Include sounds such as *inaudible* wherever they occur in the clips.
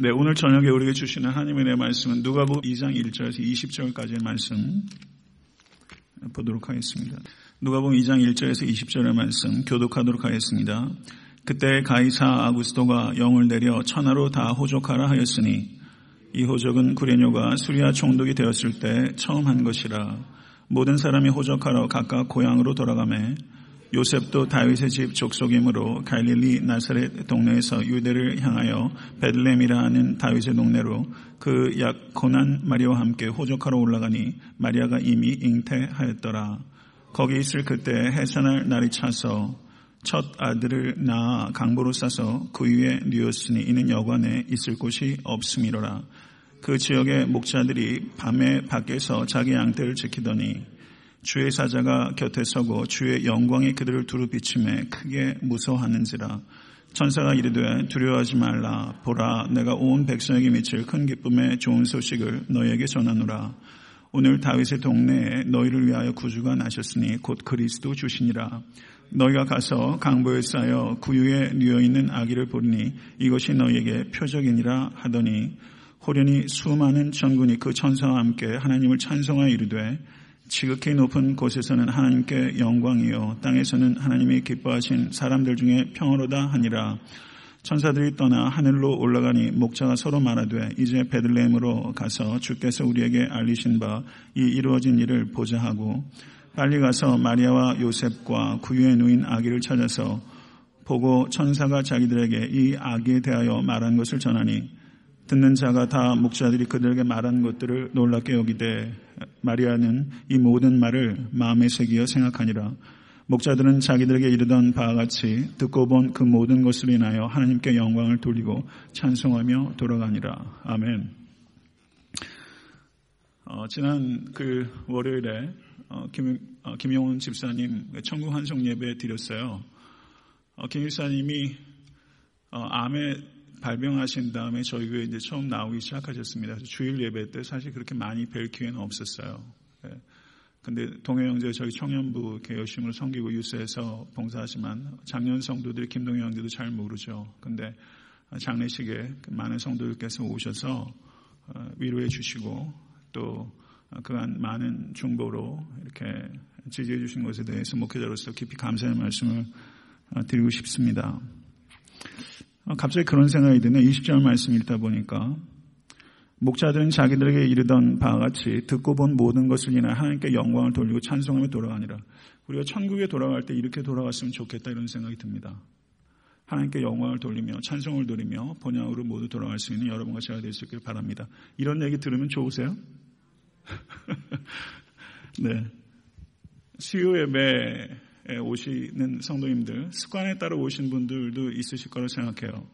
네, 오늘 저녁에 우리에게 주시는 하나님의 내 말씀은 누가복음 2장 1절에서 20절까지의 말씀 보도록 하겠습니다. 누가복음 2장 1절에서 20절의 말씀 교독하도록 하겠습니다. 그때 가이사 아구스도가 영을 내려 천하로 다 호족하라 하였으니 이 호족은 구레뇨가 수리아 총독이 되었을 때 처음 한 것이라 모든 사람이 호족하러 각각 고향으로 돌아가매 요셉도 다윗의 집 족속이므로 갈릴리 나사렛 동네에서 유대를 향하여 베들렘이라 하는 다윗의 동네로 그 약혼한 마리아와 함께 호적하러 올라가니 마리아가 이미 잉태하였더라. 거기 있을 그때 해산할 날이 차서 첫 아들을 낳아 강보로 싸서 그 위에 뉘었으니 이는 여관에 있을 곳이 없음이로라. 그 지역의 목자들이 밤에 밖에서 자기 양떼를 지키더니 주의 사자가 곁에 서고 주의 영광이 그들을 두루 비침에 크게 무서워하는지라. 천사가 이르되 두려워하지 말라. 보라 내가 온 백성에게 미칠 큰 기쁨의 좋은 소식을 너희에게 전하노라. 오늘 다윗의 동네에 너희를 위하여 구주가 나셨으니 곧 그리스도 주시니라. 너희가 가서 강보에 쌓여 구유에 누여 있는 아기를 보리니 이것이 너희에게 표적이니라 하더니. 호련히 수많은 천군이 그 천사와 함께 하나님을 찬송하여 이르되 지극히 높은 곳에서는 하나님께 영광이요. 땅에서는 하나님이 기뻐하신 사람들 중에 평화로다 하니라. 천사들이 떠나 하늘로 올라가니 목자가 서로 말하되 이제 베들레헴으로 가서 주께서 우리에게 알리신 바 이 이루어진 일을 보자 하고 빨리 가서 마리아와 요셉과 구유에 누인 아기를 찾아서 보고 천사가 자기들에게 이 아기에 대하여 말한 것을 전하니 듣는 자가 다 목자들이 그들에게 말한 것들을 놀랍게 여기되 마리아는 이 모든 말을 마음에 새기어 생각하니라. 목자들은 자기들에게 이르던 바와 같이 듣고 본 그 모든 것을 인하여 하나님께 영광을 돌리고 찬송하며 돌아가니라. 아멘. 어, 지난 그 월요일에 어, 김, 어, 김용훈 집사님 천국 한송 예배 드렸어요. 어, 김 집사님이 어, 암에 발병하신 다음에 저희 교회 이제 처음 나오기 시작하셨습니다. 주일 예배 때 사실 그렇게 많이 뵐 기회는 없었어요. 예. 근데 동해 형제 저희 청년부 이렇게 열심히 섬기고 유세에서 봉사하지만 작년 성도들이 김동현 형제도 잘 모르죠. 근데 장례식에 그 많은 성도들께서 오셔서 어, 위로해 주시고 또 그간 많은 중보로 이렇게 지지해 주신 것에 대해서 목회자로서 깊이 감사의 말씀을 어, 드리고 싶습니다. 어, 갑자기 그런 생각이 드네. 20절 말씀 읽다 보니까 목자들은 자기들에게 이르던 바와 같이 듣고 본 모든 것을 인하 하나님께 영광을 돌리고 찬송하며 돌아가니라. 우리가 천국에 돌아갈 때 이렇게 돌아갔으면 좋겠다 이런 생각이 듭니다. 하나님께 영광을 돌리며 찬송을 돌리며 번향으로 모두 돌아갈 수 있는 여러분과 제가 될 수 있길 바랍니다. 이런 얘기 들으면 좋으세요? *laughs* 네. 수요 예배 오시는 성도님들, 습관에 따라 오신 분들도 있으실 거라 생각해요.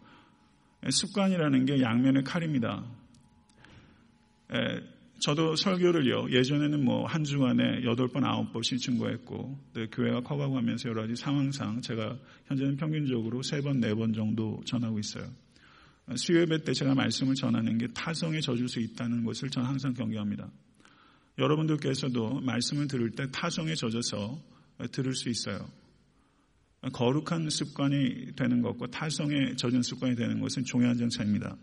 습관이라는 게 양면의 칼입니다. 저도 설교를요, 예전에는 뭐 한 주간에 여덟 번, 아홉 번씩 증거했고, 교회가 커가고 하면서 여러 가지 상황상 제가 현재는 평균적으로 세 번, 네번 정도 전하고 있어요. 수요예배 때 제가 말씀을 전하는 게 타성에 젖을 수 있다는 것을 저는 항상 경계합니다. 여러분들께서도 말씀을 들을 때 타성에 젖어서 들을 수 있어요. 거룩한 습관이 되는 것과 타성에 젖은 습관이 되는 것은 중요한 정차입니다.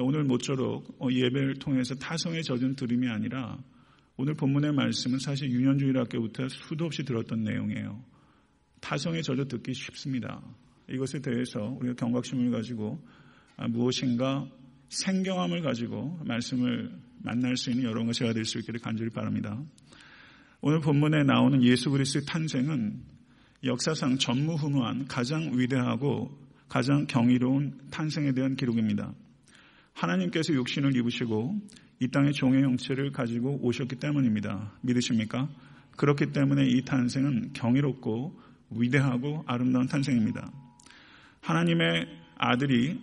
오늘 모쪼록 예배를 통해서 타성에 젖은 들음이 아니라 오늘 본문의 말씀은 사실 유년주일학교부터 수도 없이 들었던 내용이에요. 타성에 젖어 듣기 쉽습니다. 이것에 대해서 우리가 경각심을 가지고 무엇인가 생경함을 가지고 말씀을 만날 수 있는 여러분과 제가 될 수 있기를 간절히 바랍니다. 오늘 본문에 나오는 예수 그리스도의 탄생은 역사상 전무후무한 가장 위대하고 가장 경이로운 탄생에 대한 기록입니다. 하나님께서 육신을 입으시고 이 땅의 종의 형체를 가지고 오셨기 때문입니다. 믿으십니까? 그렇기 때문에 이 탄생은 경이롭고 위대하고 아름다운 탄생입니다. 하나님의 아들이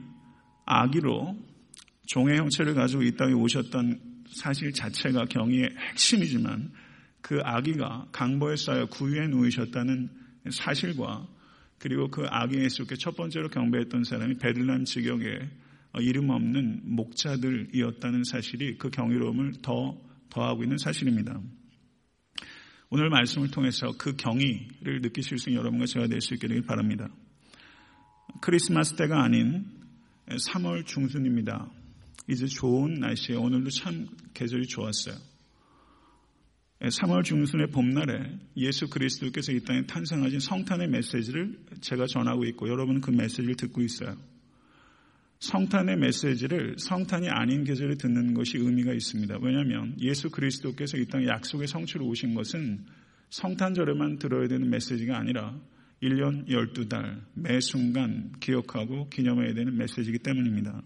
아기로 종의 형체를 가지고 이 땅에 오셨던 사실 자체가 경의의 핵심이지만 그 아기가 강보에 쌓여 구유에 누이셨다는 사실과 그리고 그 아기 예수께 첫 번째로 경배했던 사람이 베들람 지역에 이름 없는 목자들이었다는 사실이 그 경이로움을 더 더하고 있는 사실입니다. 오늘 말씀을 통해서 그 경의를 느끼실 수 있는 여러분과 제가 될 수 있기를 바랍니다. 크리스마스 때가 아닌 3월 중순입니다. 이제 좋은 날씨에 오늘도 참 계절이 좋았어요. 3월 중순의 봄날에 예수 그리스도께서 이 땅에 탄생하신 성탄의 메시지를 제가 전하고 있고 여러분은 그 메시지를 듣고 있어요. 성탄의 메시지를 성탄이 아닌 계절에 듣는 것이 의미가 있습니다. 왜냐하면 예수 그리스도께서 이 땅에 약속의 성취로 오신 것은 성탄절에만 들어야 되는 메시지가 아니라 1년 12달 매 순간 기억하고 기념해야 되는 메시지이기 때문입니다.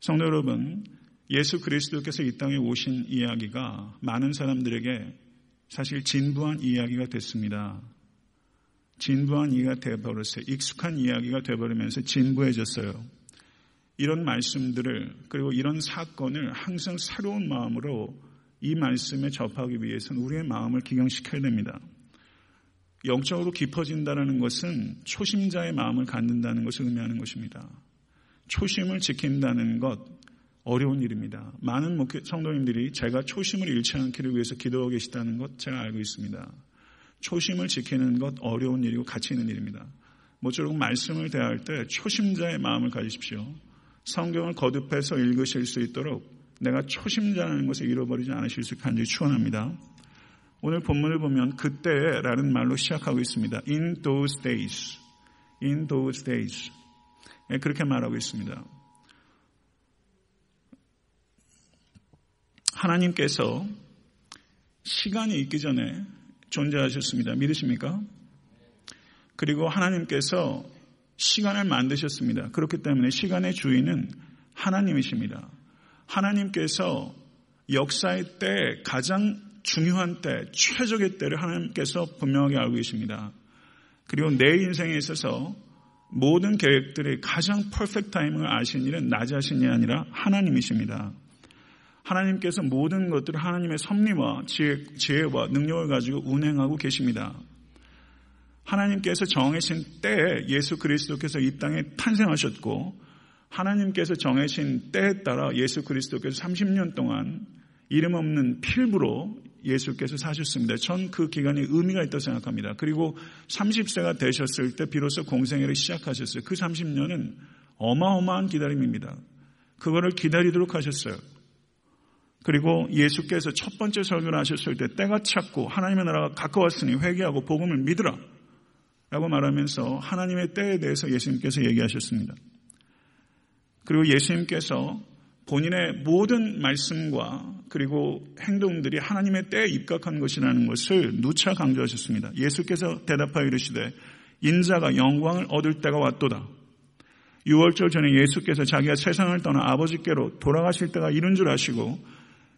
성도 여러분, 예수 그리스도께서 이 땅에 오신 이야기가 많은 사람들에게 사실 진부한 이야기가 됐습니다. 진부한 이야기가 되어버렸어요. 익숙한 이야기가 되어버리면서 진부해졌어요. 이런 말씀들을 그리고 이런 사건을 항상 새로운 마음으로 이 말씀에 접하기 위해서는 우리의 마음을 기경시켜야 됩니다. 영적으로 깊어진다는 것은 초심자의 마음을 갖는다는 것을 의미하는 것입니다. 초심을 지킨다는 것 어려운 일입니다. 많은 성도님들이 제가 초심을 잃지 않기를 위해서 기도하고 계시다는 것 제가 알고 있습니다. 초심을 지키는 것 어려운 일이고 가치 있는 일입니다. 모쪼록 말씀을 대할 때 초심자의 마음을 가지십시오. 성경을 거듭해서 읽으실 수 있도록 내가 초심자라는 것을 잃어버리지 않으실 수 간절히 축원합니다. 오늘 본문을 보면 그때라는 말로 시작하고 있습니다. In those days. In those days. 예, 그렇게 말하고 있습니다. 하나님께서 시간이 있기 전에 존재하셨습니다. 믿으십니까? 그리고 하나님께서 시간을 만드셨습니다. 그렇기 때문에 시간의 주인은 하나님이십니다. 하나님께서 역사의 때 가장 중요한 때, 최적의 때를 하나님께서 분명하게 알고 계십니다. 그리고 내 인생에 있어서 모든 계획들의 가장 퍼펙트 타이밍을 아시는 일은 나 자신이 아니라 하나님이십니다. 하나님께서 모든 것들을 하나님의 섭리와 지혜, 지혜 와 능력을 가지고 운행하고 계십니다. 하나님께서 정해신 때에 예수 그리스도께서 이 땅에 탄생하셨고 하나님께서 정해신 때에 따라 예수 그리스도께서 30년 동안 이름 없는 필부로 예수께서 사셨습니다. 전 그 기간에 의미가 있다고 생각합니다. 그리고 30세가 되셨을 때 비로소 공생애를 시작하셨어요. 그 30년은 어마어마한 기다림입니다. 그거를 기다리도록 하셨어요. 그리고 예수께서 첫 번째 설교를 하셨을 때 때가 찼고 하나님의 나라가 가까웠으니 회개하고 복음을 믿으라 라고 말하면서 하나님의 때에 대해서 예수님께서 얘기하셨습니다. 그리고 예수님께서 본인의 모든 말씀과 그리고 행동들이 하나님의 때에 입각한 것이라는 것을 누차 강조하셨습니다. 예수께서 대답하여 이르시되 인자가 영광을 얻을 때가 왔도다. 6월절 전에 예수께서 자기가 세상을 떠나 아버지께로 돌아가실 때가 이른 줄 아시고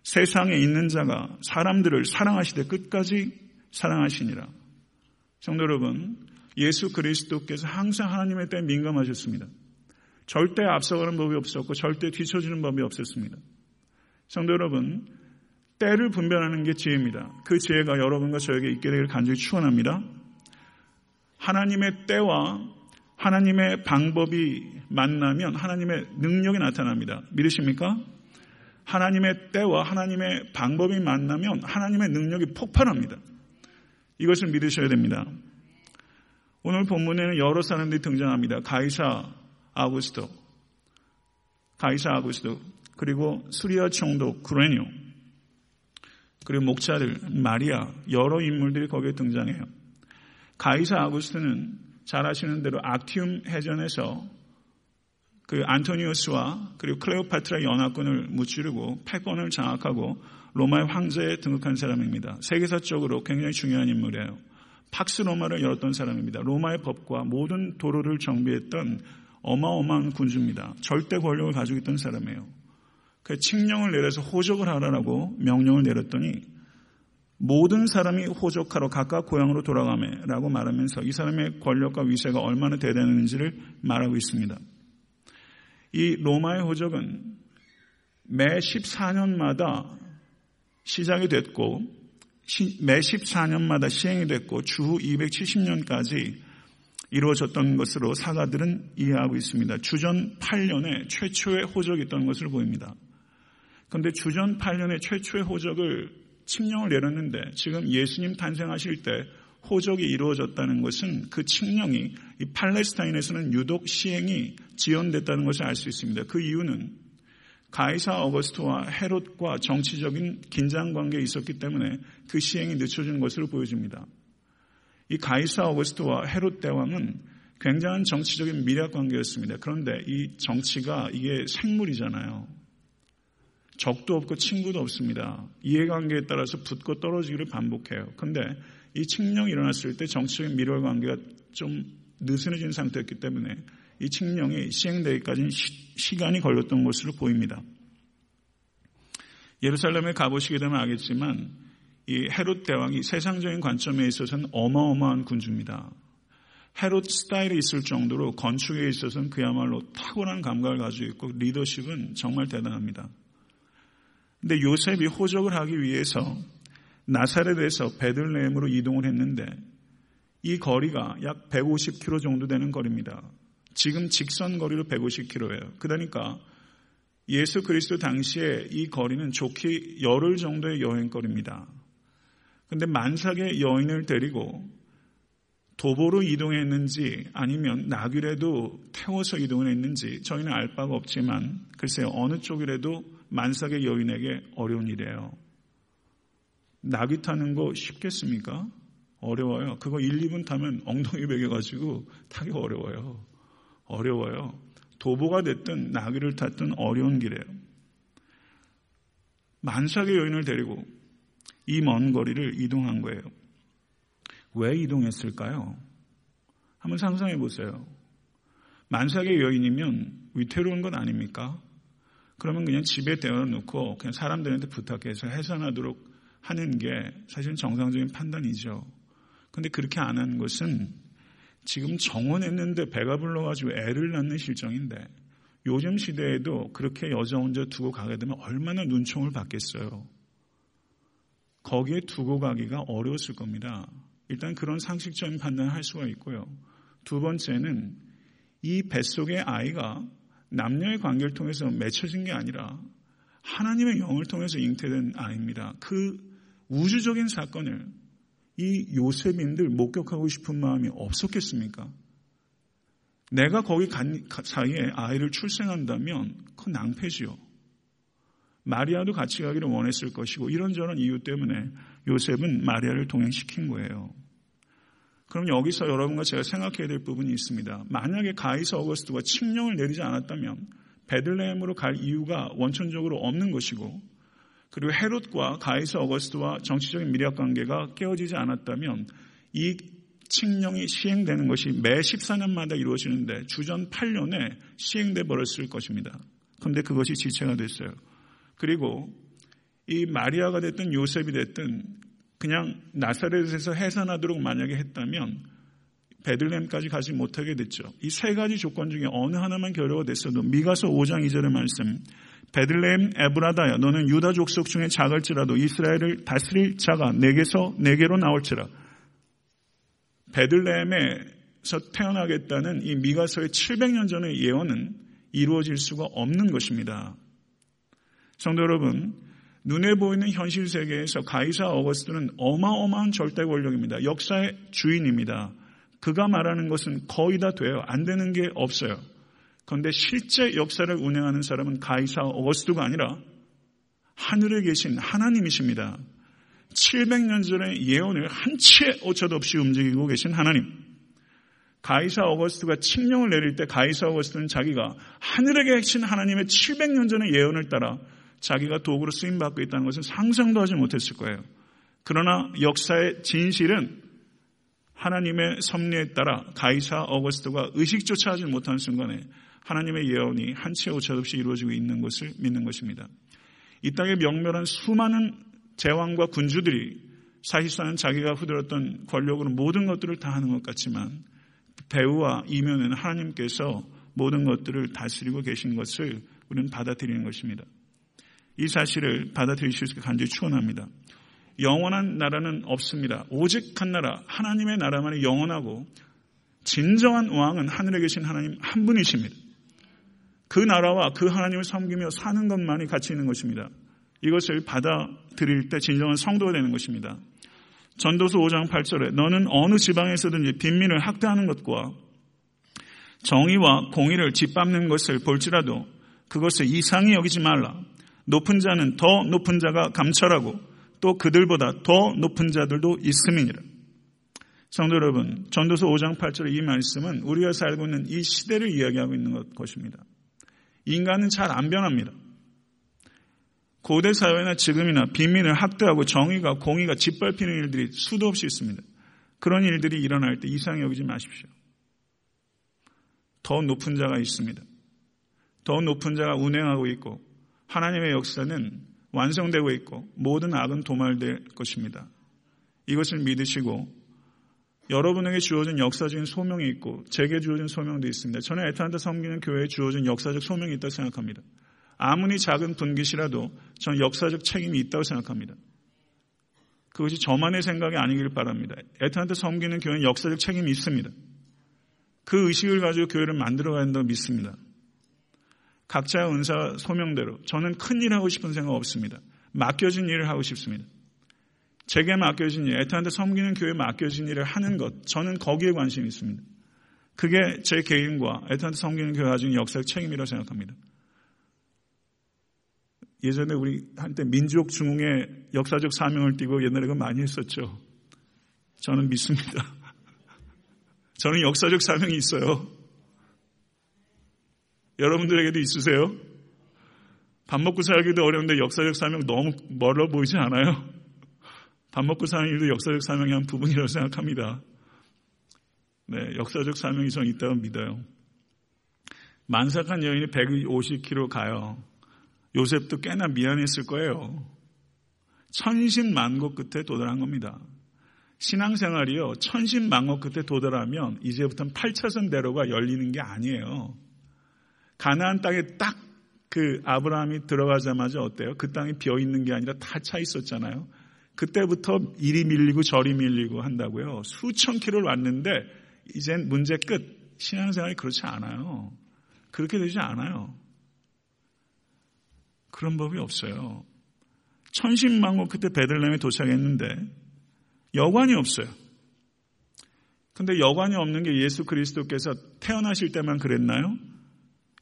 세상에 있는 자가 사람들을 사랑하시되 끝까지 사랑하시니라. 성도 여러분, 예수 그리스도께서 항상 하나님의 때에 민감하셨습니다. 절대 앞서가는 법이 없었고 절대 뒤처지는 법이 없었습니다. 성도 여러분, 때를 분별하는 게 지혜입니다. 그 지혜가 여러분과 저에게 있게 되기를 간절히 축원합니다. 하나님의 때와 하나님의 방법이 만나면 하나님의 능력이 나타납니다. 믿으십니까? 하나님의 때와 하나님의 방법이 만나면 하나님의 능력이 폭발합니다. 이것을 믿으셔야 됩니다. 오늘 본문에는 여러 사람들이 등장합니다. 가이사 아구스토, 가이사 아구스토, 그리고 수리아 총독 그레니오, 그리고 목자들 마리아 여러 인물들이 거기에 등장해요. 가이사 아구스토는 잘 아시는 대로 악티움 해전에서 그 안토니우스와 그리고 클레오파트라 연합군을 무찌르고 패권을 장악하고 로마의 황제에 등극한 사람입니다. 세계사적으로 굉장히 중요한 인물이에요. 팍스 로마를 열었던 사람입니다. 로마의 법과 모든 도로를 정비했던 어마어마한 군주입니다. 절대 권력을 가지고 있던 사람이에요. 그 칙령을 내려서 호적을 하라라고 명령을 내렸더니 모든 사람이 호적하러 각각 고향으로 돌아가매라고 말하면서 이 사람의 권력과 위세가 얼마나 대단했는지를 말하고 있습니다. 이 로마의 호적은 매 14년마다 시작이 됐고 매 14년마다 시행이 됐고 주 270년까지 이루어졌던 것으로 사가들은 이해하고 있습니다. 주전 8년에 최초의 호적이 있던 것으로 보입니다. 그런데 주전 8년에 최초의 호적을 칙령을 내렸는데 지금 예수님 탄생하실 때 호적이 이루어졌다는 것은 그 칙령이 이 팔레스타인에서는 유독 시행이 지연됐다는 것을 알 수 있습니다. 그 이유는 가이사 어거스트와 헤롯과 정치적인 긴장 관계에 있었기 때문에 그 시행이 늦춰진 것으로 보여집니다. 이 가이사 어거스트와 헤롯 대왕은 굉장한 정치적인 미략 관계였습니다. 그런데 이 정치가 이게 생물이잖아요. 적도 없고 친구도 없습니다. 이해관계에 따라서 붙고 떨어지기를 반복해요. 근데 이 칙령이 일어났을 때 정치적인 미월 관계가 좀 느슨해진 상태였기 때문에 이 칙령이 시행되기까지는 시, 간이 걸렸던 것으로 보입니다. 예루살렘에 가보시게 되면 알겠지만 이 헤롯 대왕이 세상적인 관점에 있어서는 어마어마한 군주입니다. 헤롯 스타일이 있을 정도로 건축에 있어서는 그야말로 탁월한 감각을 가지고 있고 리더십은 정말 대단합니다. 근데 요셉이 호적을 하기 위해서 나사렛에서 베들레헴으로 이동을 했는데 이 거리가 약 150km 정도 되는 거리입니다. 지금 직선 거리로 150km예요. 그러니까 예수 그리스도 당시에 이 거리는 좋게 열흘 정도의 여행거리입니다. 근데 만삭의 여인을 데리고 도보로 이동했는지 아니면 나귀라도 태워서 이동을 했는지 저희는 알 바가 없지만 글쎄요 어느 쪽이라도 만삭의 여인에게 어려운 일이에요. 나귀 타는 거 쉽겠습니까? 어려워요. 그거 1, 2분 타면 엉덩이 베겨가지고 타기 어려워요. 어려워요. 도보가 됐든 나귀를 탔든 어려운 길이에요. 만삭의 여인을 데리고 이 먼 거리를 이동한 거예요. 왜 이동했을까요? 한번 상상해 보세요. 만삭의 여인이면 위태로운 건 아닙니까? 그러면 그냥 집에 데워놓고 그냥 사람들한테 부탁해서 해산하도록 하는 게 사실은 정상적인 판단이죠. 근데 그렇게 안 하는 것은 지금 정원했는데 배가 불러가지고 애를 낳는 실정인데 요즘 시대에도 그렇게 여자 혼자 두고 가게 되면 얼마나 눈총을 받겠어요. 거기에 두고 가기가 어려웠을 겁니다. 일단 그런 상식적인 판단을 할 수가 있고요. 두 번째는 이 뱃속의 아이가 남녀의 관계를 통해서 맺혀진 게 아니라 하나님의 영을 통해서 잉태된 아이입니다. 그 우주적인 사건을 이 요셉인들 목격하고 싶은 마음이 없었겠습니까? 내가 거기 간 사이에 아이를 출생한다면 그 낭패지요. 마리아도 같이 가기를 원했을 것이고 이런저런 이유 때문에 요셉은 마리아를 동행시킨 거예요. 그럼 여기서 여러분과 제가 생각해야 될 부분이 있습니다. 만약에 가이사 어거스트가 칙령을 내리지 않았다면 베들레헴으로 갈 이유가 원천적으로 없는 것이고 그리고 헤롯과 가이사 어거스트와 정치적인 미략 관계가 깨어지지 않았다면 이 칙령이 시행되는 것이 매 14년마다 이루어지는데 주전 8년에 시행돼 버렸을 것입니다. 그런데 그것이 지체가 됐어요. 그리고 이 마리아가 됐든 요셉이 됐든 그냥 나사렛에서 해산하도록 만약에 했다면 베들렘까지 가지 못하게 됐죠. 이 세 가지 조건 중에 어느 하나만 결여가 됐어도 미가서 5장 2절의 말씀 베들레헴 에브라다야 너는 유다 족속 중에 작을지라도 이스라엘을 다스릴 자가 내게서 내게로 나올지라 베들레헴에서 태어나겠다는 이 미가서의 700년 전의 예언은 이루어질 수가 없는 것입니다. 성도 여러분, 눈에 보이는 현실 세계에서 가이사 어거스트는 어마어마한 절대 권력입니다. 역사의 주인입니다. 그가 말하는 것은 거의 다 돼요. 안 되는 게 없어요. 그런데 실제 역사를 운행하는 사람은 가이사 어거스트가 아니라 하늘에 계신 하나님이십니다. 700년 전의 예언을 한치의 오차도 없이 움직이고 계신 하나님. 가이사 어거스트가 칙령을 내릴 때 가이사 어거스트는 자기가 하늘에 계신 하나님의 700년 전의 예언을 따라 자기가 도구로 쓰임받고 있다는 것은 상상도 하지 못했을 거예요. 그러나 역사의 진실은 하나님의 섭리에 따라 가이사 어거스트가 의식조차 하지 못한 순간에 하나님의 예언이 한치의 오차 없이 이루어지고 있는 것을 믿는 것입니다. 이 땅에 명멸한 수많은 제왕과 군주들이 사실상 자기가 후들었던 권력으로 모든 것들을 다 하는 것 같지만 배우와 이면은 하나님께서 모든 것들을 다스리고 계신 것을 우리는 받아들이는 것입니다. 이 사실을 있게 간절히 축원합니다. 영원한 나라는 없습니다. 오직 한 나라, 하나님의 나라만이 영원하고 진정한 왕은 하늘에 계신 하나님 한 분이십니다. 그 나라와 그 하나님을 섬기며 사는 것만이 가치 있는 것입니다. 이것을 받아들일 때 진정한 성도가 되는 것입니다. 전도서 5장 8절에 너는 어느 지방에서든지 빈민을 학대하는 것과 정의와 공의를 짓밟는 것을 볼지라도 그것을 이상히 여기지 말라. 높은 자는 더 높은 자가 감찰하고 또 그들보다 더 높은 자들도 있음이니라. 성도 여러분, 전도서 5장 8절의 이 말씀은 우리가 살고 있는 이 시대를 이야기하고 있는 것입니다. 인간은 잘 안 변합니다. 고대 사회나 지금이나 빈민을 학대하고 정의가 공의가 짓밟히는 일들이 수도 없이 있습니다. 그런 일들이 일어날 때 이상히 여기지 마십시오. 더 높은 자가 있습니다. 더 높은 자가 운행하고 있고 하나님의 역사는 완성되고 있고 모든 악은 도말될 것입니다. 이것을 믿으시고 여러분에게 주어진 역사적인 소명이 있고 제게 주어진 소명도 있습니다. 저는 에탄한테 섬기는 교회에 주어진 역사적 소명이 있다고 생각합니다. 아무리 작은 분깃이라도 저는 역사적 책임이 있다고 생각합니다. 그것이 저만의 생각이 아니길 바랍니다. 에탄한테 섬기는 교회는 역사적 책임이 있습니다. 그 의식을 가지고 교회를 만들어가야 한다고 믿습니다. 각자의 은사 소명대로 저는 큰 일 하고 싶은 생각 없습니다. 맡겨진 일을 하고 싶습니다. 제게 맡겨진 일, 에탄한테 섬기는 교회에 맡겨진 일을 하는 것, 저는 거기에 관심이 있습니다. 그게 제 개인과 에탄한테 섬기는 교회 가진 역사적 책임이라고 생각합니다. 예전에 우리 한때 민족 중흥의 역사적 사명을 띠고 옛날에 그 많이 했었죠. 저는 믿습니다. *laughs* 저는 역사적 사명이 있어요. 여러분들에게도 있으세요? 밥 먹고 살기도 어려운데 역사적 사명 너무 멀어 보이지 않아요? 밥 먹고 사는 일도 역사적 사명의 한 부분이라고 생각합니다. 네, 역사적 사명이 전 있다고 믿어요. 만삭한 여인이 150km 가요. 요셉도 꽤나 미안했을 거예요. 천신만고 끝에 도달한 겁니다. 신앙생활이요. 천신만고 끝에 도달하면 이제부터는 8차선 대로가 열리는 게 아니에요. 가나안 땅에 딱 그 아브라함이 들어가자마자 어때요? 그 땅이 비어 있는 게 아니라 다 차 있었잖아요. 그때부터 이리 밀리고 저리 밀리고 한다고요. 수천 킬로를 왔는데 이젠 문제 끝. 신앙생활이 그렇지 않아요. 그렇게 되지 않아요. 그런 법이 없어요. 천신만고 그때 베들레헴에 도착했는데 여관이 없어요. 근데 여관이 없는 게 예수 그리스도께서 태어나실 때만 그랬나요?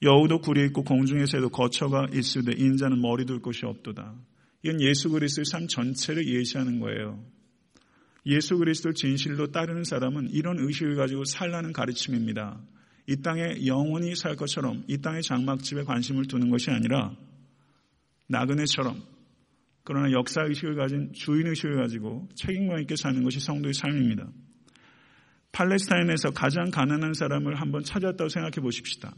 여우도 굴이 있고 공중의 새도 거처가 있으되 인자는 머리 둘 곳이 없도다. 이건 예수 그리스도의 삶 전체를 예시하는 거예요. 예수 그리스도를 진실로 따르는 사람은 이런 의식을 가지고 살라는 가르침입니다. 이 땅에 영원히 살 것처럼 이 땅의 장막집에 관심을 두는 것이 아니라 나그네처럼 그러나 역사 의식을 가진 주인 의식을 가지고 책임감 있게 사는 것이 성도의 삶입니다. 팔레스타인에서 가장 가난한 사람을 한번 찾았다고 생각해 보십시다.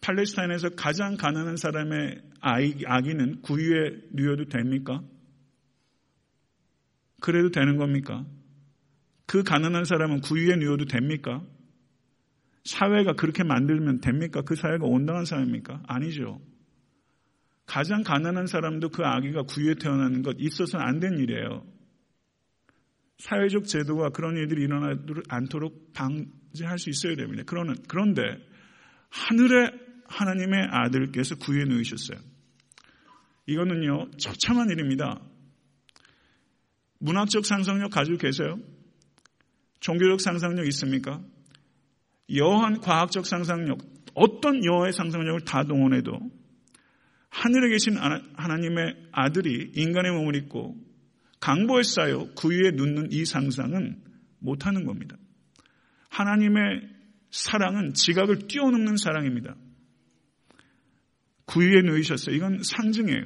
팔레스타인에서 가장 가난한 사람의 아기는 구유에 누여도 됩니까? 그래도 되는 겁니까? 그 가난한 사람은 구유에 누여도 됩니까? 사회가 그렇게 만들면 됩니까? 그 사회가 온당한 사회입니까? 아니죠. 가장 가난한 사람도 그 아기가 구유에 태어나는 것 있어서는 안 된 일이에요. 사회적 제도가 그런 일들이 일어나지 않도록 방지할 수 있어야 됩니다. 그런데 하늘의 하나님의 아들께서 구해 놓으셨어요. 이거는요, 처참한 일입니다. 문학적 상상력 가지고 계세요? 종교적 상상력 있습니까? 여한 과학적 상상력, 어떤 여의 상상력을 다 동원해도 하늘에 계신 하나님의 아들이 인간의 몸을 입고 강보에 쌓여 구유에 눕는 이 상상은 못하는 겁니다. 하나님의 사랑은 지각을 뛰어넘는 사랑입니다. 구유에 누이셨어요. 이건 상징이에요.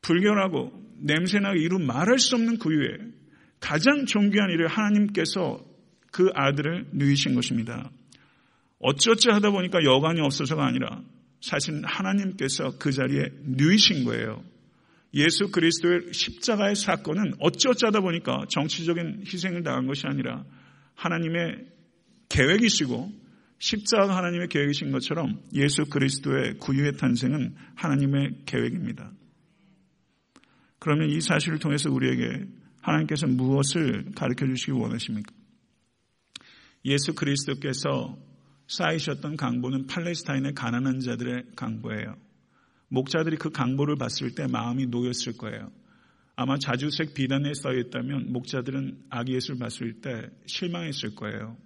불결하고 냄새나게 이루 말할 수 없는 구유에 가장 존귀한 일을 하나님께서 그 아들을 누이신 것입니다. 어찌어찌 하다 보니까 여관이 없어서가 아니라 사실 하나님께서 그 자리에 누이신 거예요. 예수 그리스도의 십자가의 사건은 어찌어찌 하다 보니까 정치적인 희생을 당한 것이 아니라 하나님의 계획이시고 십자가 하나님의 계획이신 것처럼 예수 그리스도의 구유의 탄생은 하나님의 계획입니다. 그러면 이 사실을 통해서 우리에게 하나님께서 무엇을 가르쳐 주시기 원하십니까? 예수 그리스도께서 쌓이셨던 강보는 팔레스타인의 가난한 자들의 강보예요. 목자들이 그 강보를 봤을 때 마음이 놓였을 거예요. 아마 자주색 비단에 쌓여 있다면 목자들은 아기 예수를 봤을 때 실망했을 거예요.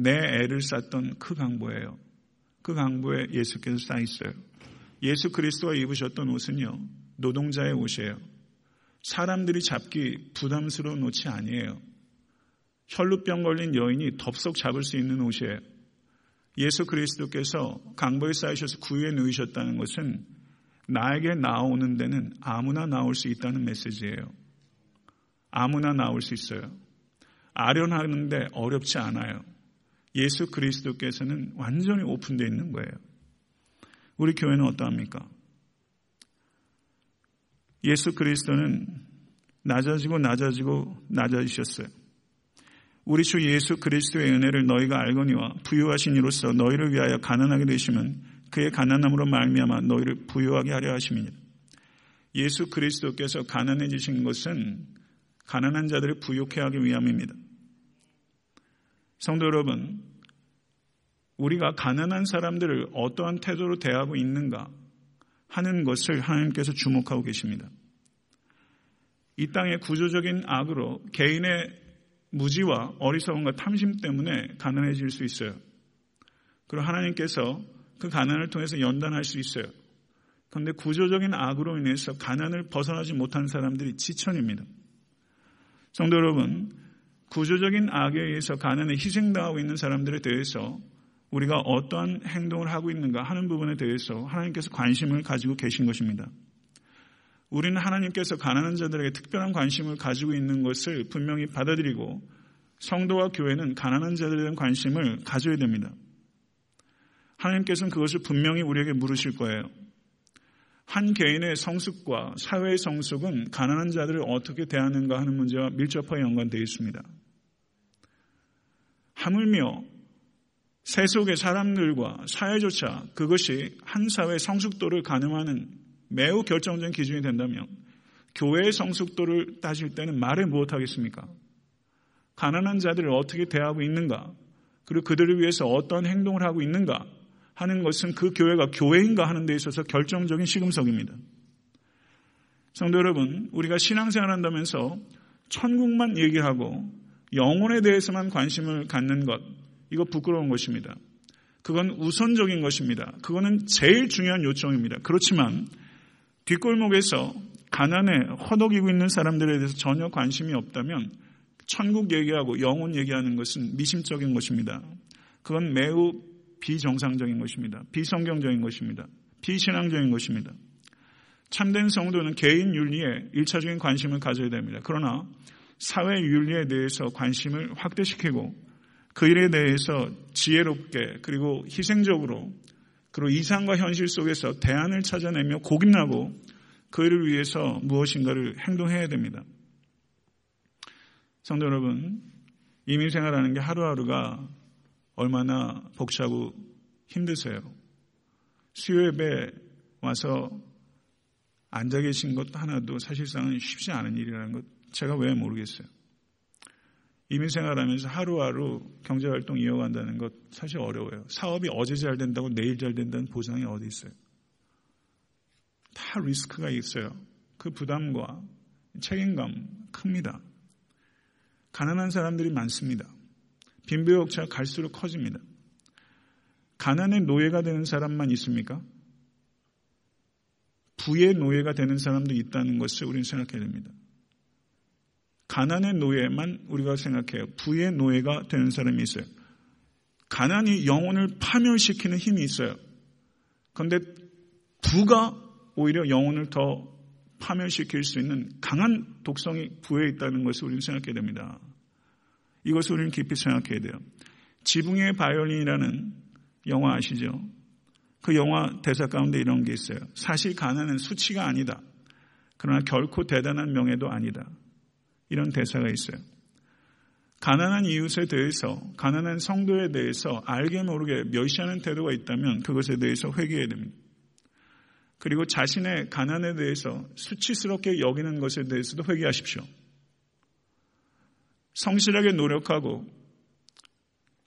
내 애를 쌓던 그 강보예요. 그 강보에 예수께서 쌓여 있어요. 예수 그리스도가 입으셨던 옷은요, 노동자의 옷이에요. 사람들이 잡기 부담스러운 옷이 아니에요. 혈루병 걸린 여인이 덥석 잡을 수 있는 옷이에요. 예수 그리스도께서 강보에 쌓이셔서 구유에 누이셨다는 것은 나에게 나오는 데는 아무나 나올 수 있다는 메시지예요. 아무나 나올 수 있어요. 아련하는데 어렵지 않아요. 예수 그리스도께서는 완전히 오픈되어 있는 거예요. 우리 교회는 어떠합니까? 예수 그리스도는 낮아지고 낮아지고 낮아지셨어요. 우리 주 예수 그리스도의 은혜를 너희가 알거니와 부유하신 이로써 너희를 위하여 가난하게 되시면 그의 가난함으로 말미암아 너희를 부유하게 하려 하심이니라. 예수 그리스도께서 가난해지신 것은 가난한 자들을 부유케 하기 위함입니다. 성도 여러분, 우리가 가난한 사람들을 어떠한 태도로 대하고 있는가 하는 것을 하나님께서 주목하고 계십니다. 이 땅의 구조적인 악으로 개인의 무지와 어리석음과 탐심 때문에 가난해질 수 있어요. 그리고 하나님께서 그 가난을 통해서 연단할 수 있어요. 그런데 구조적인 악으로 인해서 가난을 벗어나지 못한 사람들이 지천입니다. 성도 여러분, 구조적인 악에 의해서 가난에 희생당하고 있는 사람들에 대해서 우리가 어떠한 행동을 하고 있는가 하는 부분에 대해서 하나님께서 관심을 가지고 계신 것입니다. 우리는 하나님께서 가난한 자들에게 특별한 관심을 가지고 있는 것을 분명히 받아들이고 성도와 교회는 가난한 자들에 대한 관심을 가져야 됩니다. 하나님께서는 그것을 분명히 우리에게 물으실 거예요. 한 개인의 성숙과 사회의 성숙은 가난한 자들을 어떻게 대하는가 하는 문제와 밀접하게 연관되어 있습니다. 하물며 세속의 사람들과 사회조차 그것이 한 사회의 성숙도를 가늠하는 매우 결정적인 기준이 된다면 교회의 성숙도를 따질 때는 말에 무엇하겠습니까? 가난한 자들을 어떻게 대하고 있는가? 그리고 그들을 위해서 어떤 행동을 하고 있는가? 하는 것은 그 교회가 교회인가 하는 데 있어서 결정적인 시금석입니다. 성도 여러분, 우리가 신앙생활 한다면서 천국만 얘기하고 영혼에 대해서만 관심을 갖는 것, 이거 부끄러운 것입니다. 그건 우선적인 것입니다. 그거는 제일 중요한 요청입니다. 그렇지만 뒷골목에서 가난에 허덕이고 있는 사람들에 대해서 전혀 관심이 없다면 천국 얘기하고 영혼 얘기하는 것은 미심적인 것입니다. 그건 매우 비정상적인 것입니다. 비성경적인 것입니다. 비신앙적인 것입니다. 참된 성도는 개인 윤리에 일차적인 관심을 가져야 됩니다. 그러나 사회 윤리에 대해서 관심을 확대시키고 그 일에 대해서 지혜롭게 그리고 희생적으로 그리고 이상과 현실 속에서 대안을 찾아내며 고민하고 그 일을 위해서 무엇인가를 행동해야 됩니다. 성도 여러분, 이민 생활하는 게 하루하루가 얼마나 복잡하고 힘드세요. 수요예배 와서 앉아 계신 것 하나도 사실상은 쉽지 않은 일이라는 것 제가 왜 모르겠어요. 이민 생활하면서 하루하루 경제활동 이어간다는 것 사실 어려워요. 사업이 어제 잘 된다고 내일 잘 된다는 보장이 어디 있어요. 다 리스크가 있어요. 그 부담과 책임감 큽니다. 가난한 사람들이 많습니다. 빈부격차가 갈수록 커집니다. 가난의 노예가 되는 사람만 있습니까? 부의 노예가 되는 사람도 있다는 것을 우리는 생각해야 됩니다. 가난의 노예만 우리가 생각해요. 부의 노예가 되는 사람이 있어요. 가난이 영혼을 파멸시키는 힘이 있어요. 그런데 부가 오히려 영혼을 더 파멸시킬 수 있는 강한 독성이 부에 있다는 것을 우리는 생각해야 됩니다. 이것을 우리는 깊이 생각해야 돼요. 지붕의 바이올린이라는 영화 아시죠? 그 영화 대사 가운데 이런 게 있어요. 사실 가난은 수치가 아니다. 그러나 결코 대단한 명예도 아니다. 이런 대사가 있어요. 가난한 이웃에 대해서, 가난한 성도에 대해서 알게 모르게 멸시하는 태도가 있다면 그것에 대해서 회개해야 됩니다. 그리고 자신의 가난에 대해서 수치스럽게 여기는 것에 대해서도 회개하십시오. 성실하게 노력하고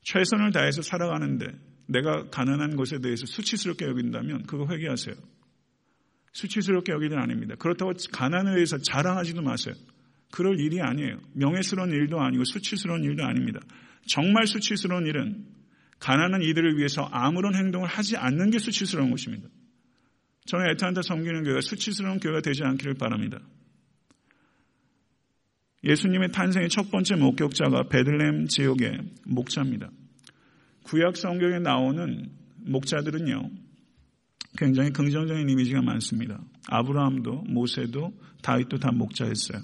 최선을 다해서 살아가는데 내가 가난한 것에 대해서 수치스럽게 여긴다면 그거 회개하세요. 수치스럽게 여기는 아닙니다. 그렇다고 가난을 위해서 자랑하지도 마세요. 그럴 일이 아니에요. 명예스러운 일도 아니고 수치스러운 일도 아닙니다. 정말 수치스러운 일은 가난한 이들을 위해서 아무런 행동을 하지 않는 게 수치스러운 것입니다. 저는 애타한테 섬기는 교회가 수치스러운 교회가 되지 않기를 바랍니다. 예수님의 탄생의 첫 번째 목격자가 베들렘 지역의 목자입니다. 구약 성경에 나오는 목자들은요, 굉장히 긍정적인 이미지가 많습니다. 아브라함도, 모세도, 다윗도 다 목자였어요.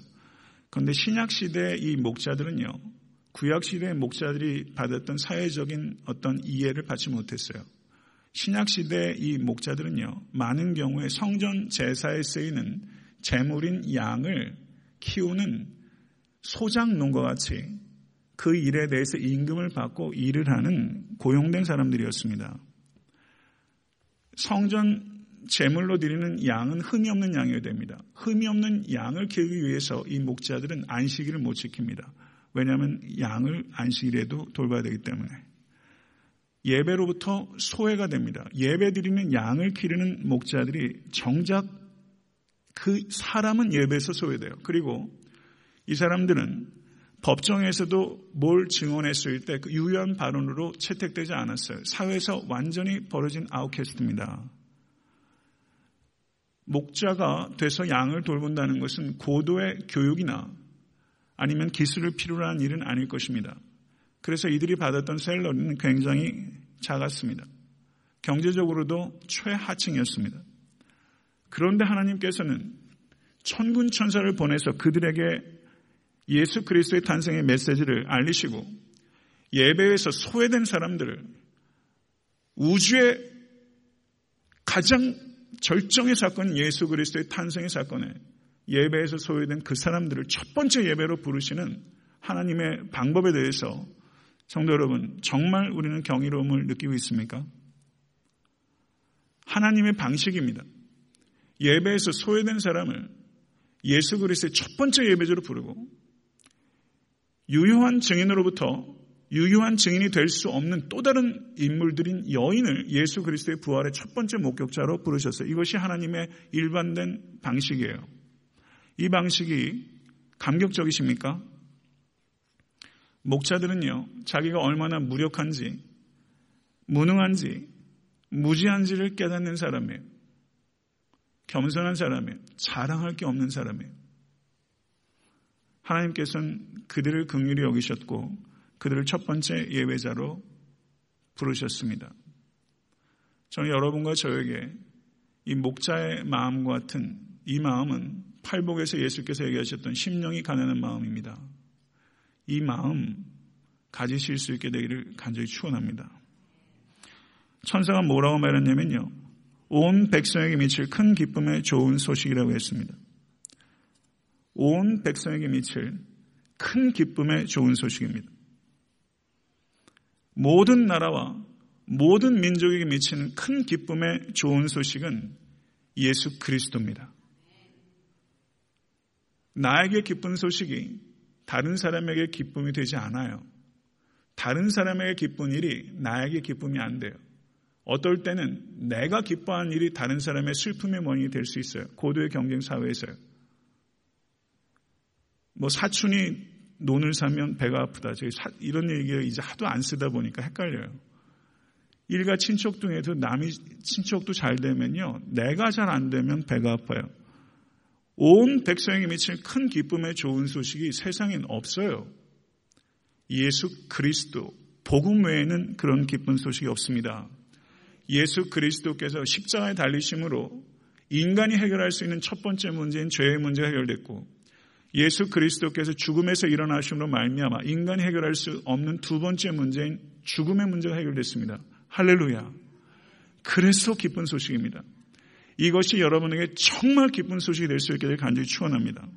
그런데 신약 시대 이 목자들은요, 구약 시대의 목자들이 받았던 사회적인 어떤 이해를 받지 못했어요. 신약 시대 이 목자들은요, 많은 경우에 성전 제사에 쓰이는 재물인 양을 키우는 소장 농과 같이 그 일에 대해서 임금을 받고 일을 하는 고용된 사람들이었습니다. 성전 제물로 드리는 양은 흠이 없는 양이어야 됩니다. 흠이 없는 양을 키우기 위해서 이 목자들은 안식일을 못 지킵니다. 왜냐하면 양을 안식일에도 돌봐야 되기 때문에. 예배로부터 소외가 됩니다. 예배 드리는 양을 기르는 목자들이 정작 그 사람은 예배에서 소외돼요. 그리고 이 사람들은 법정에서도 뭘 증언했을 때 그 유효한 발언으로 채택되지 않았어요. 사회에서 완전히 벌어진 아웃캐스트입니다. 목자가 돼서 양을 돌본다는 것은 고도의 교육이나 아니면 기술을 필요로 한 일은 아닐 것입니다. 그래서 이들이 받았던 셀러리는 굉장히 작았습니다. 경제적으로도 최하층이었습니다. 그런데 하나님께서는 천군 천사를 보내서 그들에게 예수 그리스도의 탄생의 메시지를 알리시고 예배에서 소외된 사람들을 우주의 가장 절정의 사건 예수 그리스도의 탄생의 사건에 예배에서 소외된 그 사람들을 첫 번째 예배로 부르시는 하나님의 방법에 대해서 성도 여러분 정말 우리는 경이로움을 느끼고 있습니까? 하나님의 방식입니다. 예배에서 소외된 사람을 예수 그리스도의 첫 번째 예배자로 부르고 유효한 증인으로부터 유효한 증인이 될 수 없는 또 다른 인물들인 여인을 예수 그리스도의 부활의 첫 번째 목격자로 부르셨어요. 이것이 하나님의 일반된 방식이에요. 이 방식이 감격적이십니까? 목자들은요, 자기가 얼마나 무력한지, 무능한지, 무지한지를 깨닫는 사람이에요. 겸손한 사람이에요. 자랑할 게 없는 사람이에요. 하나님께서는 그들을 긍휼히 여기셨고 그들을 첫 번째 예외자로 부르셨습니다. 저는 여러분과 저에게 이 목자의 마음과 같은 이 마음은 팔복에서 예수께서 얘기하셨던 심령이 가난한 마음입니다. 이 마음 가지실 수 있게 되기를 간절히 축원합니다. 천사가 뭐라고 말했냐면요. 온 백성에게 미칠 큰 기쁨의 좋은 소식이라고 했습니다. 온 백성에게 미칠 큰 기쁨의 좋은 소식입니다. 모든 나라와 모든 민족에게 미치는 큰 기쁨의 좋은 소식은 예수 그리스도입니다. 나에게 기쁜 소식이 다른 사람에게 기쁨이 되지 않아요. 다른 사람에게 기쁜 일이 나에게 기쁨이 안 돼요. 어떨 때는 내가 기뻐하는 일이 다른 사람의 슬픔의 원인이 될 수 있어요. 고도의 경쟁 사회에서요. 뭐 사촌이 논을 사면 배가 아프다. 이런 얘기를 이제 하도 안 쓰다 보니까 헷갈려요. 일가 친척 중에도 남이 친척도 잘 되면요. 내가 잘 안 되면 배가 아파요. 온 백성에게 미칠 큰 기쁨의 좋은 소식이 세상엔 없어요. 예수 그리스도, 복음 외에는 그런 기쁜 소식이 없습니다. 예수 그리스도께서 십자가에 달리심으로 인간이 해결할 수 있는 첫 번째 문제인 죄의 문제가 해결됐고 예수 그리스도께서 죽음에서 일어나심으로 말미암아 인간이 해결할 수 없는 두 번째 문제인 죽음의 문제가 해결됐습니다. 할렐루야. 그래서 기쁜 소식입니다. 이것이 여러분에게 정말 기쁜 소식이 될 수 있게 간절히 축원합니다.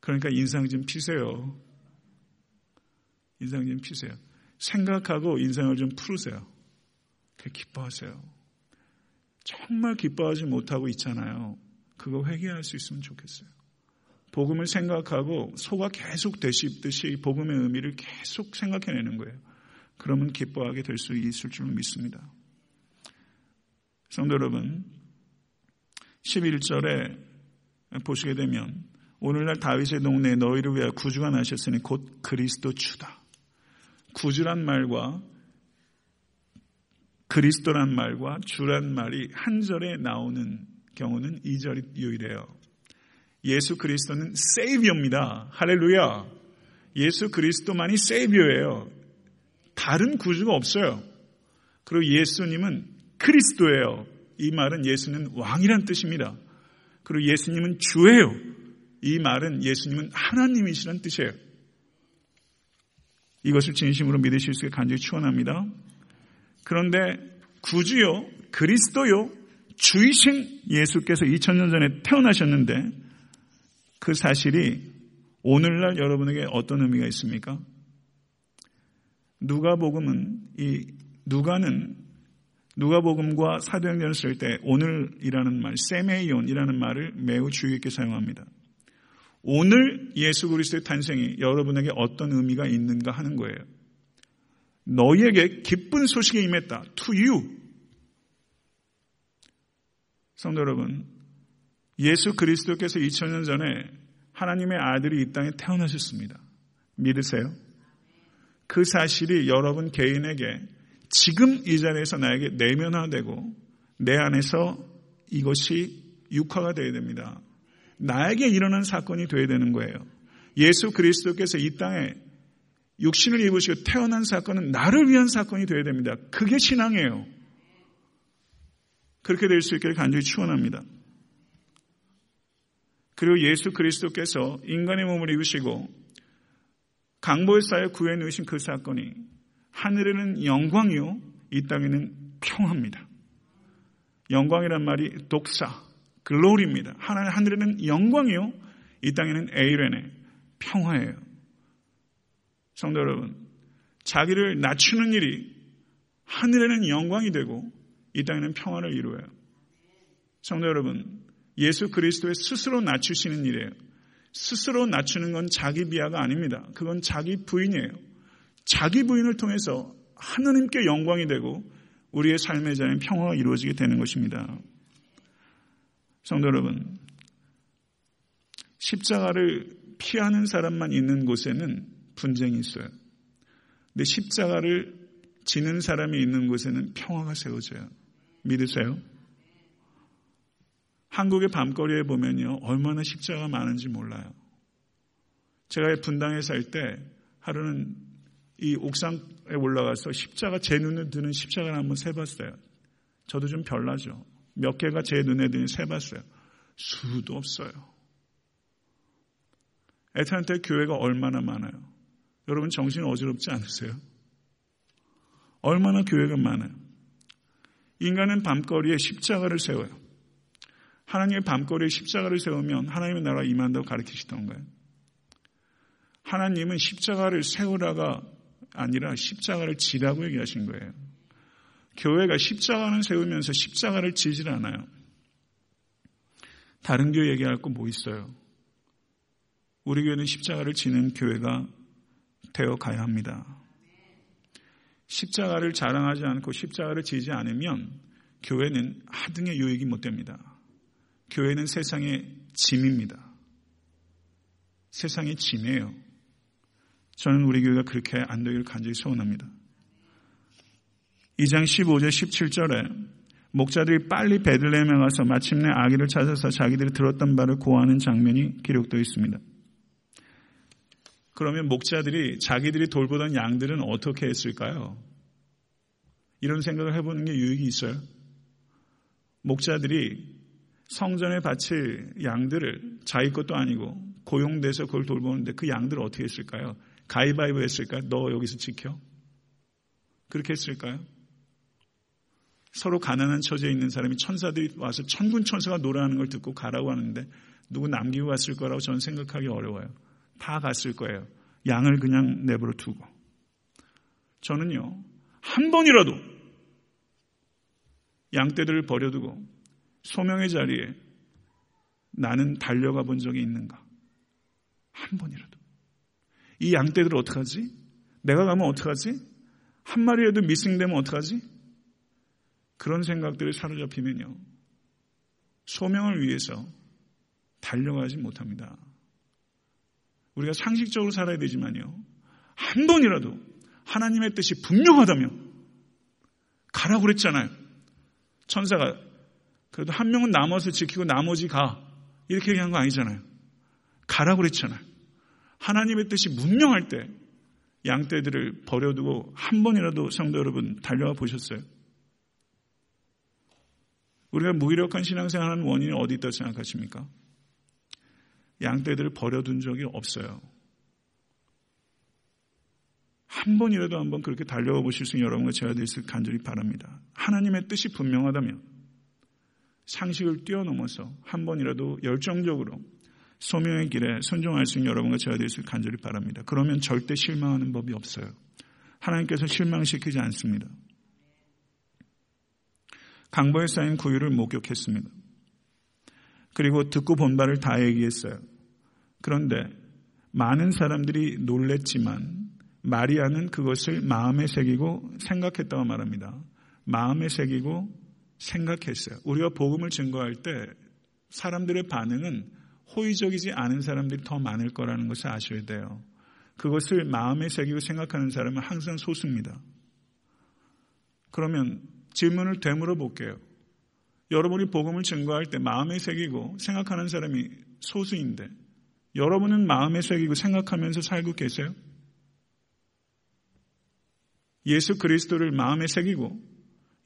그러니까 인상 좀 피세요. 인상 좀 피세요. 생각하고 인상을 좀 풀으세요. 기뻐하세요. 정말 기뻐하지 못하고 있잖아요. 그거 회개할 수 있으면 좋겠어요. 복음을 생각하고 소가 계속 되씹듯이 복음의 의미를 계속 생각해내는 거예요. 그러면 기뻐하게 될 수 있을 줄 믿습니다. 성도 여러분, 11절에 보시게 되면 오늘날 다윗의 동네에 너희를 위하여 구주가 나셨으니 곧 그리스도 주다. 구주란 말과 그리스도란 말과 주란 말이 한 절에 나오는 경우는 이 절이 유일해요. 예수 그리스도는 세이비어입니다. 할렐루야. 예수 그리스도만이 세이비어예요. 다른 구주가 없어요. 그리고 예수님은 그리스도예요. 이 말은 예수는 왕이란 뜻입니다. 그리고 예수님은 주예요. 이 말은 예수님은 하나님이시란 뜻이에요. 이것을 진심으로 믿으실 수 있게 간절히 축원합니다. 그런데 구주요, 그리스도요, 주이신 예수께서 2000년 전에 태어나셨는데 그 사실이 오늘날 여러분에게 어떤 의미가 있습니까? 누가복음은 이 누가는 누가복음과 사도행전을 쓸 때 오늘이라는 말, 세메이온이라는 말을 매우 주의 깊게 사용합니다. 오늘 예수 그리스도의 탄생이 여러분에게 어떤 의미가 있는가 하는 거예요. 너희에게 기쁜 소식이 임했다. To you. 성도 여러분, 예수 그리스도께서 2000년 전에 하나님의 아들이 이 땅에 태어나셨습니다. 믿으세요? 그 사실이 여러분 개인에게 지금 이 자리에서 나에게 내면화되고 내 안에서 이것이 육화가 되어야 됩니다. 나에게 일어난 사건이 되어야 되는 거예요. 예수 그리스도께서 이 땅에 육신을 입으시고 태어난 사건은 나를 위한 사건이 되어야 됩니다. 그게 신앙이에요. 그렇게 될 수 있기를 간절히 축원합니다. 그리고 예수 그리스도께서 인간의 몸을 입으시고 강보에 싸여 구유에 놓이신 그 사건이 하늘에는 영광이요 이 땅에는 평화입니다. 영광이란 말이 δόξα, glory입니다. 하늘에는 영광이요 이 땅에는 εἰρήνη 평화예요. 성도 여러분, 자기를 낮추는 일이 하늘에는 영광이 되고 이 땅에는 평화를 이루어요. 성도 여러분, 예수 그리스도의 스스로 낮추시는 일이에요. 스스로 낮추는 건 자기 비하가 아닙니다. 그건 자기 부인이에요. 자기 부인을 통해서 하나님께 영광이 되고 우리의 삶의 자리는 평화가 이루어지게 되는 것입니다. 성도 여러분, 십자가를 피하는 사람만 있는 곳에는 분쟁이 있어요. 근데 십자가를 지는 사람이 있는 곳에는 평화가 세워져요. 믿으세요? 한국의 밤거리에 보면요, 얼마나 십자가 많은지 몰라요. 제가 분당에 살 때 하루는 이 옥상에 올라가서 십자가 제 눈에 드는 십자가를 한번 세봤어요. 저도 좀 별나죠. 몇 개가 제 눈에 드는 세봤어요. 수도 없어요. 에탄테 교회가 얼마나 많아요. 여러분 정신 어지럽지 않으세요? 얼마나 교회가 많아요. 인간은 밤거리에 십자가를 세워요. 하나님의 밤거리에 십자가를 세우면 하나님의 나라가 임한다고 가르치시던 거예요. 하나님은 십자가를 세우라가 아니라 십자가를 지라고 얘기하신 거예요. 교회가 십자가는 세우면서 십자가를 지질 않아요. 다른 교회 얘기할 거 뭐 있어요? 우리 교회는 십자가를 지는 교회가 되어 가야 합니다. 십자가를 자랑하지 않고 십자가를 지지 않으면 교회는 하등의 유익이 못 됩니다. 교회는 세상의 짐입니다. 세상의 짐이에요. 저는 우리 교회가 그렇게 안 되기를 간절히 소원합니다. 2장 15절 17절에 목자들이 빨리 베들레헴에 가서 마침내 아기를 찾아서 자기들이 들었던 바를 고하는 장면이 기록되어 있습니다. 그러면 목자들이 자기들이 돌보던 양들은 어떻게 했을까요? 이런 생각을 해보는 게 유익이 있어요. 목자들이 성전에 바칠 양들을 자기 것도 아니고 고용돼서 그걸 돌보는데 그 양들을 어떻게 했을까요? 가위바위보 했을까요? 너 여기서 지켜? 그렇게 했을까요? 서로 가난한 처지에 있는 사람이 천사들이 와서 천군 천사가 노래하는 걸 듣고 가라고 하는데 누구 남기고 갔을 거라고 저는 생각하기 어려워요. 다 갔을 거예요. 양을 그냥 내버려 두고. 저는요, 한 번이라도 양떼들을 버려두고 소명의 자리에 나는 달려가 본 적이 있는가? 한 번이라도. 이 양떼들 을 어떡하지? 내가 가면 어떡하지? 한 마리라도 미싱되면 어떡하지? 그런 생각들에 사로잡히면요. 소명을 위해서 달려가지 못합니다. 우리가 상식적으로 살아야 되지만요. 한 번이라도 하나님의 뜻이 분명하다면 가라고 그랬잖아요. 천사가 그래도 한 명은 남아서 지키고 나머지 가 이렇게 얘기한 거 아니잖아요. 가라고 그랬잖아요. 하나님의 뜻이 분명할 때 양떼들을 버려두고 한 번이라도 성도 여러분 달려와 보셨어요? 우리가 무기력한 신앙생활하는 원인이 어디 있다고 생각하십니까? 양떼들을 버려둔 적이 없어요. 한 번이라도 한번 그렇게 달려와 보실 수 있는 여러분과 제가 될수 간절히 바랍니다. 하나님의 뜻이 분명하다면 상식을 뛰어넘어서 한 번이라도 열정적으로 소명의 길에 순종할 수 있는 여러분과 제가 될수 간절히 바랍니다. 그러면 절대 실망하는 법이 없어요. 하나님께서 실망시키지 않습니다. 강보에 쌓인 구유를 목격했습니다. 그리고 듣고 본 바를 다 얘기했어요. 그런데 많은 사람들이 놀랬지만 마리아는 그것을 마음에 새기고 생각했다고 말합니다. 마음에 새기고 생각했어요. 우리가 복음을 증거할 때 사람들의 반응은 호의적이지 않은 사람들이 더 많을 거라는 것을 아셔야 돼요. 그것을 마음에 새기고 생각하는 사람은 항상 소수입니다. 그러면 질문을 되물어 볼게요. 여러분이 복음을 증거할 때 마음에 새기고 생각하는 사람이 소수인데 여러분은 마음에 새기고 생각하면서 살고 계세요? 예수 그리스도를 마음에 새기고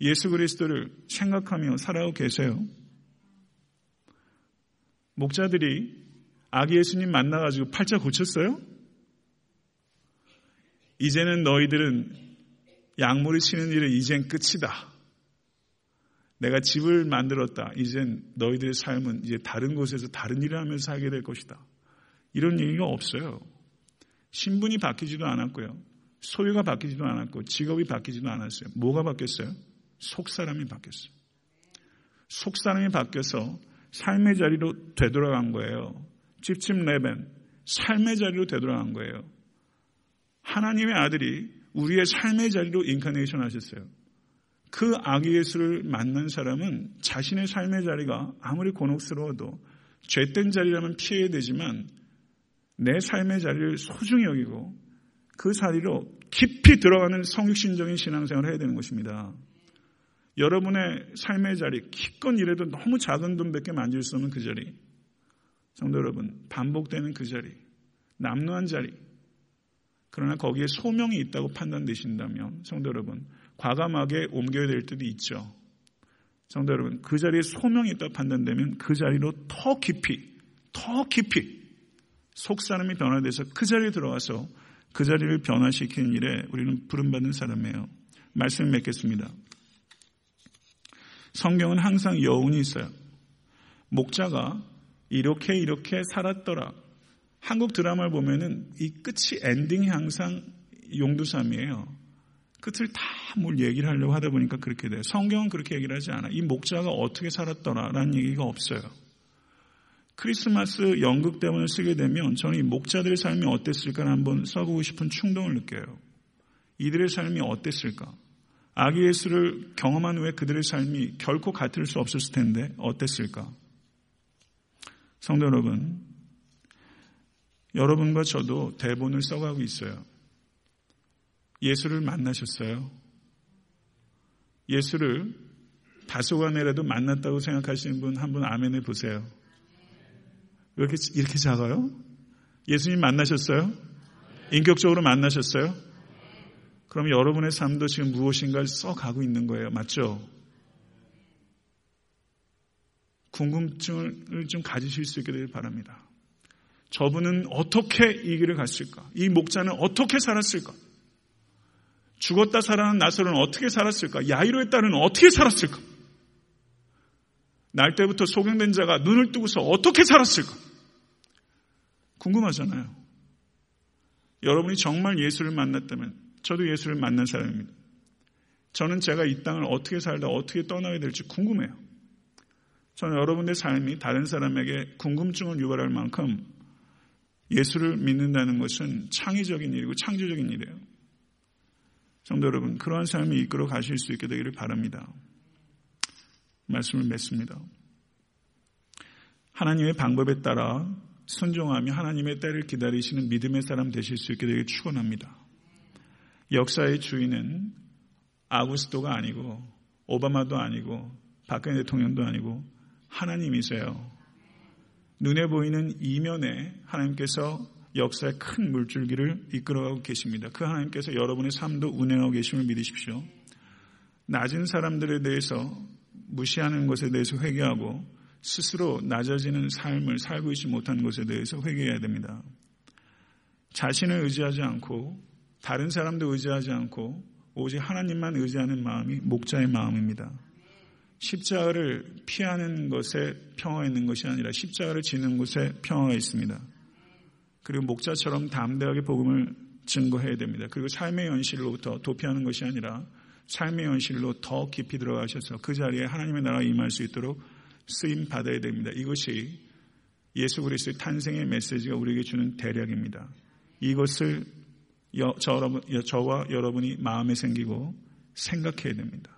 예수 그리스도를 생각하며 살아오고 계세요? 목자들이 아기 예수님 만나가지고 팔자 고쳤어요? 이제는 너희들은 양모리 치는 일은 이젠 끝이다. 내가 집을 만들었다. 이젠 너희들의 삶은 이제 다른 곳에서 다른 일을 하면서 살게 될 것이다. 이런 얘기가 없어요. 신분이 바뀌지도 않았고요. 소유가 바뀌지도 않았고 직업이 바뀌지도 않았어요. 뭐가 바뀌었어요? 속사람이 바뀌었어요. 속사람이 바뀌어서 삶의 자리로 되돌아간 거예요. 찝찝 레벤 삶의 자리로 되돌아간 거예요. 하나님의 아들이 우리의 삶의 자리로 인카네이션 하셨어요. 그 아기 예수를 만난 사람은 자신의 삶의 자리가 아무리 곤혹스러워도 죄된 자리라면 피해야 되지만 내 삶의 자리를 소중히 여기고 그 자리로 깊이 들어가는 성육신적인 신앙생활을 해야 되는 것입니다. 여러분의 삶의 자리, 키건 이래도 너무 작은 돈 밖에 만질 수 없는 그 자리. 성도 여러분, 반복되는 그 자리, 남루한 자리. 그러나 거기에 소명이 있다고 판단되신다면, 성도 여러분, 과감하게 옮겨야 될 때도 있죠. 성도 여러분, 그 자리에 소명이 있다고 판단되면 그 자리로 더 깊이, 더 깊이 속사람이 변화돼서 그 자리에 들어가서 그 자리를 변화시키는 일에 우리는 부름받는 사람이에요. 말씀 맺겠습니다. 성경은 항상 여운이 있어요. 목자가 이렇게 이렇게 살았더라. 한국 드라마를 보면은 이 끝이 엔딩이 항상 용두삼이에요. 끝을 다 뭘 얘기를 하려고 하다 보니까 그렇게 돼요. 성경은 그렇게 얘기를 하지 않아. 이 목자가 어떻게 살았더라라는 얘기가 없어요. 크리스마스 연극 때문에 쓰게 되면 저는 이 목자들의 삶이 어땠을까 한번 써보고 싶은 충동을 느껴요. 이들의 삶이 어땠을까? 아기 예수를 경험한 후에 그들의 삶이 결코 같을 수 없었을 텐데 어땠을까? 성도 여러분, 여러분과 저도 대본을 써가고 있어요. 예수를 만나셨어요. 예수를 다소간에라도 만났다고 생각하시는 분 한 분 아멘해 보세요. 왜 이렇게, 이렇게 작아요? 예수님 만나셨어요? 인격적으로 만나셨어요? 그럼 여러분의 삶도 지금 무엇인가를 써가고 있는 거예요. 맞죠? 궁금증을 좀 가지실 수 있게 되길 바랍니다. 저분은 어떻게 이 길을 갔을까? 이 목자는 어떻게 살았을까? 죽었다 살아난 나사로는 어떻게 살았을까? 야이로의 딸은 어떻게 살았을까? 날 때부터 소경된 자가 눈을 뜨고서 어떻게 살았을까? 궁금하잖아요. 여러분이 정말 예수를 만났다면 저도 예수를 만난 사람입니다. 저는 제가 이 땅을 어떻게 살다 어떻게 떠나야 될지 궁금해요. 저는 여러분의 삶이 다른 사람에게 궁금증을 유발할 만큼 예수를 믿는다는 것은 창의적인 일이고 창조적인 일이에요. 성도 여러분, 그러한 삶이 이끌어 가실 수 있게 되기를 바랍니다. 말씀을 맺습니다. 하나님의 방법에 따라 순종하며 하나님의 때를 기다리시는 믿음의 사람 되실 수 있게 되길 축원합니다. 역사의 주인은 아구스토가 아니고 오바마도 아니고 박근혜 대통령도 아니고 하나님이세요. 눈에 보이는 이면에 하나님께서 역사의 큰 물줄기를 이끌어가고 계십니다. 그 하나님께서 여러분의 삶도 운행하고 계심을 믿으십시오. 낮은 사람들에 대해서 무시하는 것에 대해서 회개하고 스스로 낮아지는 삶을 살고 있지 못한 것에 대해서 회개해야 됩니다. 자신을 의지하지 않고 다른 사람도 의지하지 않고 오직 하나님만 의지하는 마음이 목자의 마음입니다. 십자가를 피하는 것에 평화가 있는 것이 아니라 십자가를 지는 곳에 평화가 있습니다. 그리고 목자처럼 담대하게 복음을 증거해야 됩니다. 그리고 삶의 현실로부터 도피하는 것이 아니라 삶의 현실로 더 깊이 들어가셔서 그 자리에 하나님의 나라가 임할 수 있도록 쓰임 받아야 됩니다. 이것이 예수 그리스도의 탄생의 메시지가 우리에게 주는 대략입니다. 이것을 저, 와 여러분이 마음에 생기고 생각해야 됩니다.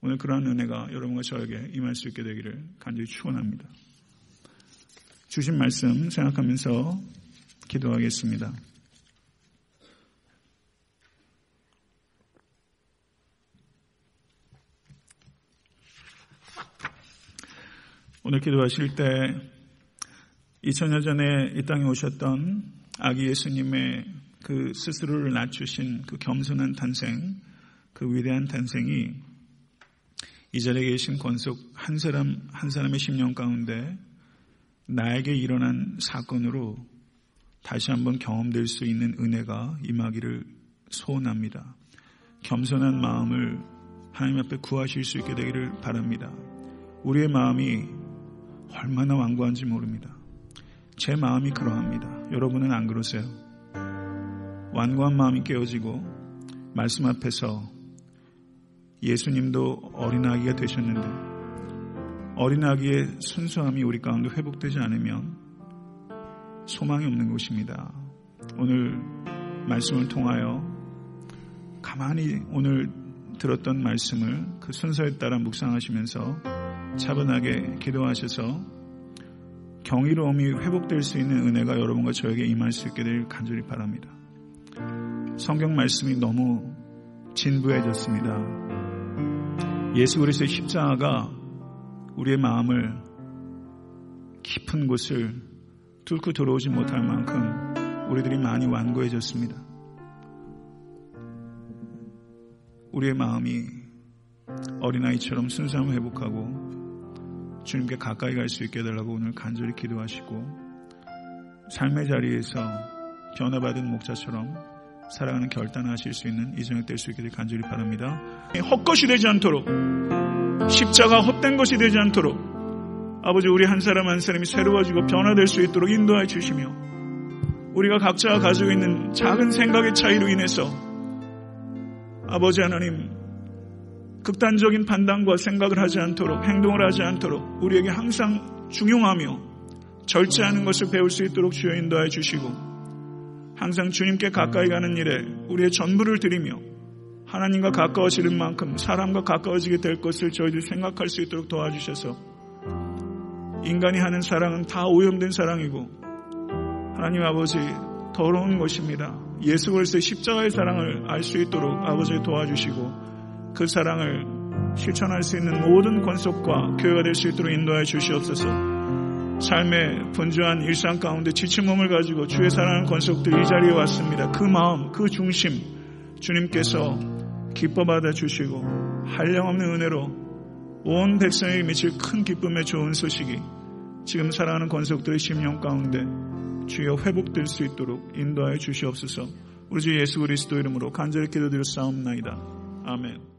오늘 그러한 은혜가 여러분과 저에게 임할 수 있게 되기를 간절히 축원합니다. 주신 말씀 생각하면서 기도하겠습니다. 오늘 기도하실 때 2000년 전에 이 땅에 오셨던 아기 예수님의 그 스스로를 낮추신 그 겸손한 탄생, 그 위대한 탄생이 이 자리에 계신 권속 한 사람, 한 사람의 심령 가운데 나에게 일어난 사건으로 다시 한번 경험될 수 있는 은혜가 임하기를 소원합니다. 겸손한 마음을 하나님 앞에 구하실 수 있게 되기를 바랍니다. 우리의 마음이 얼마나 완고한지 모릅니다. 제 마음이 그러합니다. 여러분은 안 그러세요? 완고한 마음이 깨어지고 말씀 앞에서 예수님도 어린아기가 되셨는데 어린아기의 순수함이 우리 가운데 회복되지 않으면 소망이 없는 것입니다. 오늘 말씀을 통하여 가만히 오늘 들었던 말씀을 그 순서에 따라 묵상하시면서 차분하게 기도하셔서 경이로움이 회복될 수 있는 은혜가 여러분과 저에게 임할 수 있게 될 간절히 바랍니다. 성경 말씀이 너무 진부해졌습니다. 예수 그리스도의 십자가가 우리의 마음을 깊은 곳을 뚫고 들어오지 못할 만큼 우리들이 많이 완고해졌습니다. 우리의 마음이 어린아이처럼 순수함을 회복하고 주님께 가까이 갈 수 있게 해달라고 오늘 간절히 기도하시고 삶의 자리에서 변화받은 목자처럼 살아가는 결단하실 수 있는 이정이 될수될 간절히 바랍니다. 헛것이 되지 않도록 십자가 헛된 것이 되지 않도록 아버지 우리 한 사람 한 사람이 새로워지고 변화될 수 있도록 인도해 주시며 우리가 각자 가지고 있는 작은 생각의 차이로 인해서 아버지 하나님 극단적인 판단과 생각을 하지 않도록 행동을 하지 않도록 우리에게 항상 중용하며 절제하는 것을 배울 수 있도록 주여 인도해 주시고 항상 주님께 가까이 가는 일에 우리의 전부를 드리며 하나님과 가까워지는 만큼 사람과 가까워지게 될 것을 저희들 생각할 수 있도록 도와주셔서 인간이 하는 사랑은 다 오염된 사랑이고 하나님 아버지 더러운 것입니다. 예수 그리스도의 십자가의 사랑을 알 수 있도록 아버지 도와주시고 그 사랑을 실천할 수 있는 모든 권속과 교회가 될 수 있도록 인도하여 주시옵소서. 삶의 분주한 일상 가운데 지친 몸을 가지고 주의 사랑하는 권속들이 이 자리에 왔습니다. 그 마음, 그 중심 주님께서 기뻐 받아 주시고 한량없는 은혜로 온 백성에게 미칠 큰 기쁨의 좋은 소식이 지금 살아가는 권속들의 심령 가운데 주여 회복될 수 있도록 인도하여 주시옵소서. 우리 주 예수 그리스도 이름으로 간절히 기도드려 싸움나이다. 아멘.